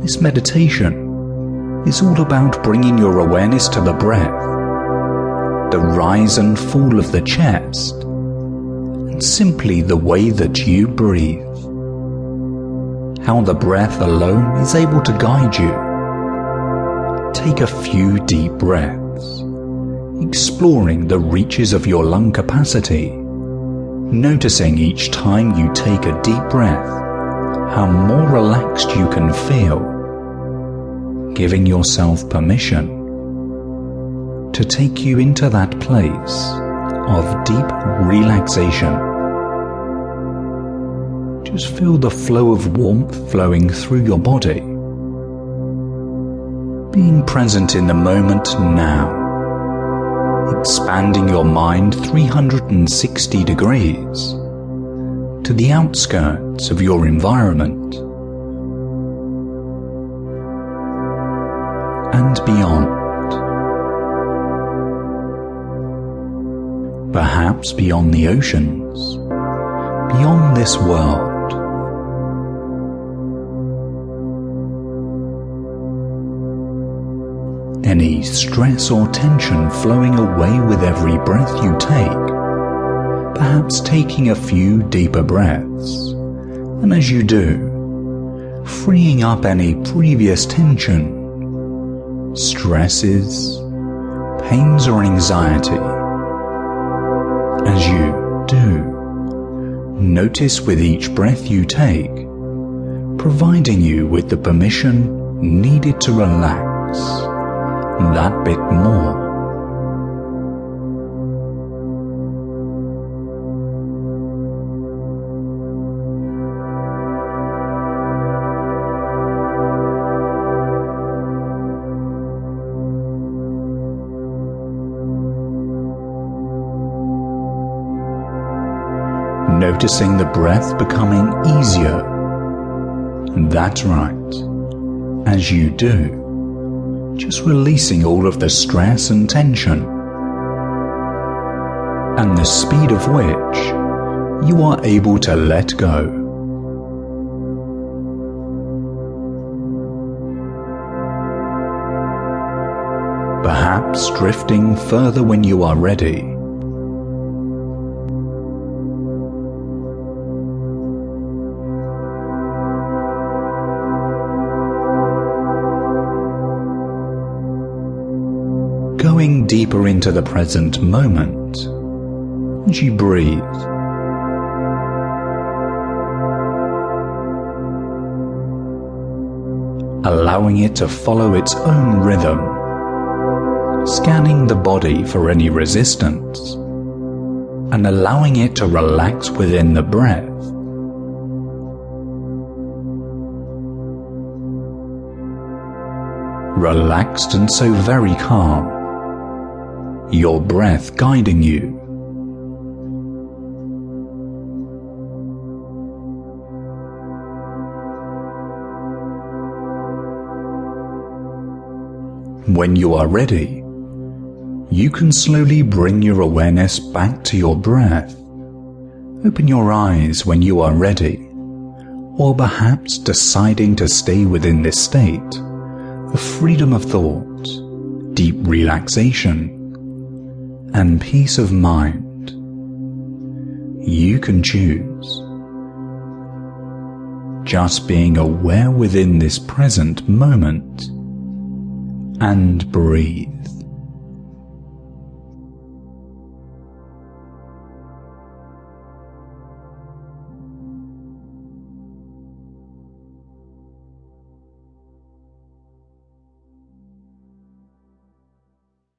This meditation is all about bringing your awareness to the breath, the rise and fall of the chest, and simply the way that you breathe. How the breath alone is able to guide you. Take a few deep breaths, exploring the reaches of your lung capacity, noticing each time you take a deep breath how more relaxed you can feel, giving yourself permission to take you into that place of deep relaxation. Just feel the flow of warmth flowing through your body. Being present in the moment now. Expanding your mind 360 degrees to the outskirts of your environment and beyond. Perhaps beyond the oceans, beyond this world. Any stress or tension flowing away with every breath you take perhaps taking a few deeper breaths, and as you do, freeing up any previous tension, stresses, pains or anxiety. As you do, notice with each breath you take, providing you with the permission needed to relax that bit more. Noticing the breath becoming easier. That's right. As you do, just releasing all of the stress and tension. And the speed of which you are able to let go. Perhaps drifting further when you are ready going deeper into the present moment as you breathe. Allowing it to follow its own rhythm, scanning the body for any resistance, and allowing it to relax within the breath. Relaxed and so very calm your breath guiding you. When you are ready, you can slowly bring your awareness back to your breath. Open your eyes when you are ready, or perhaps deciding to stay within this state of freedom of thought, deep relaxation, and peace of mind. You can choose. Just being aware within this present moment and breathe.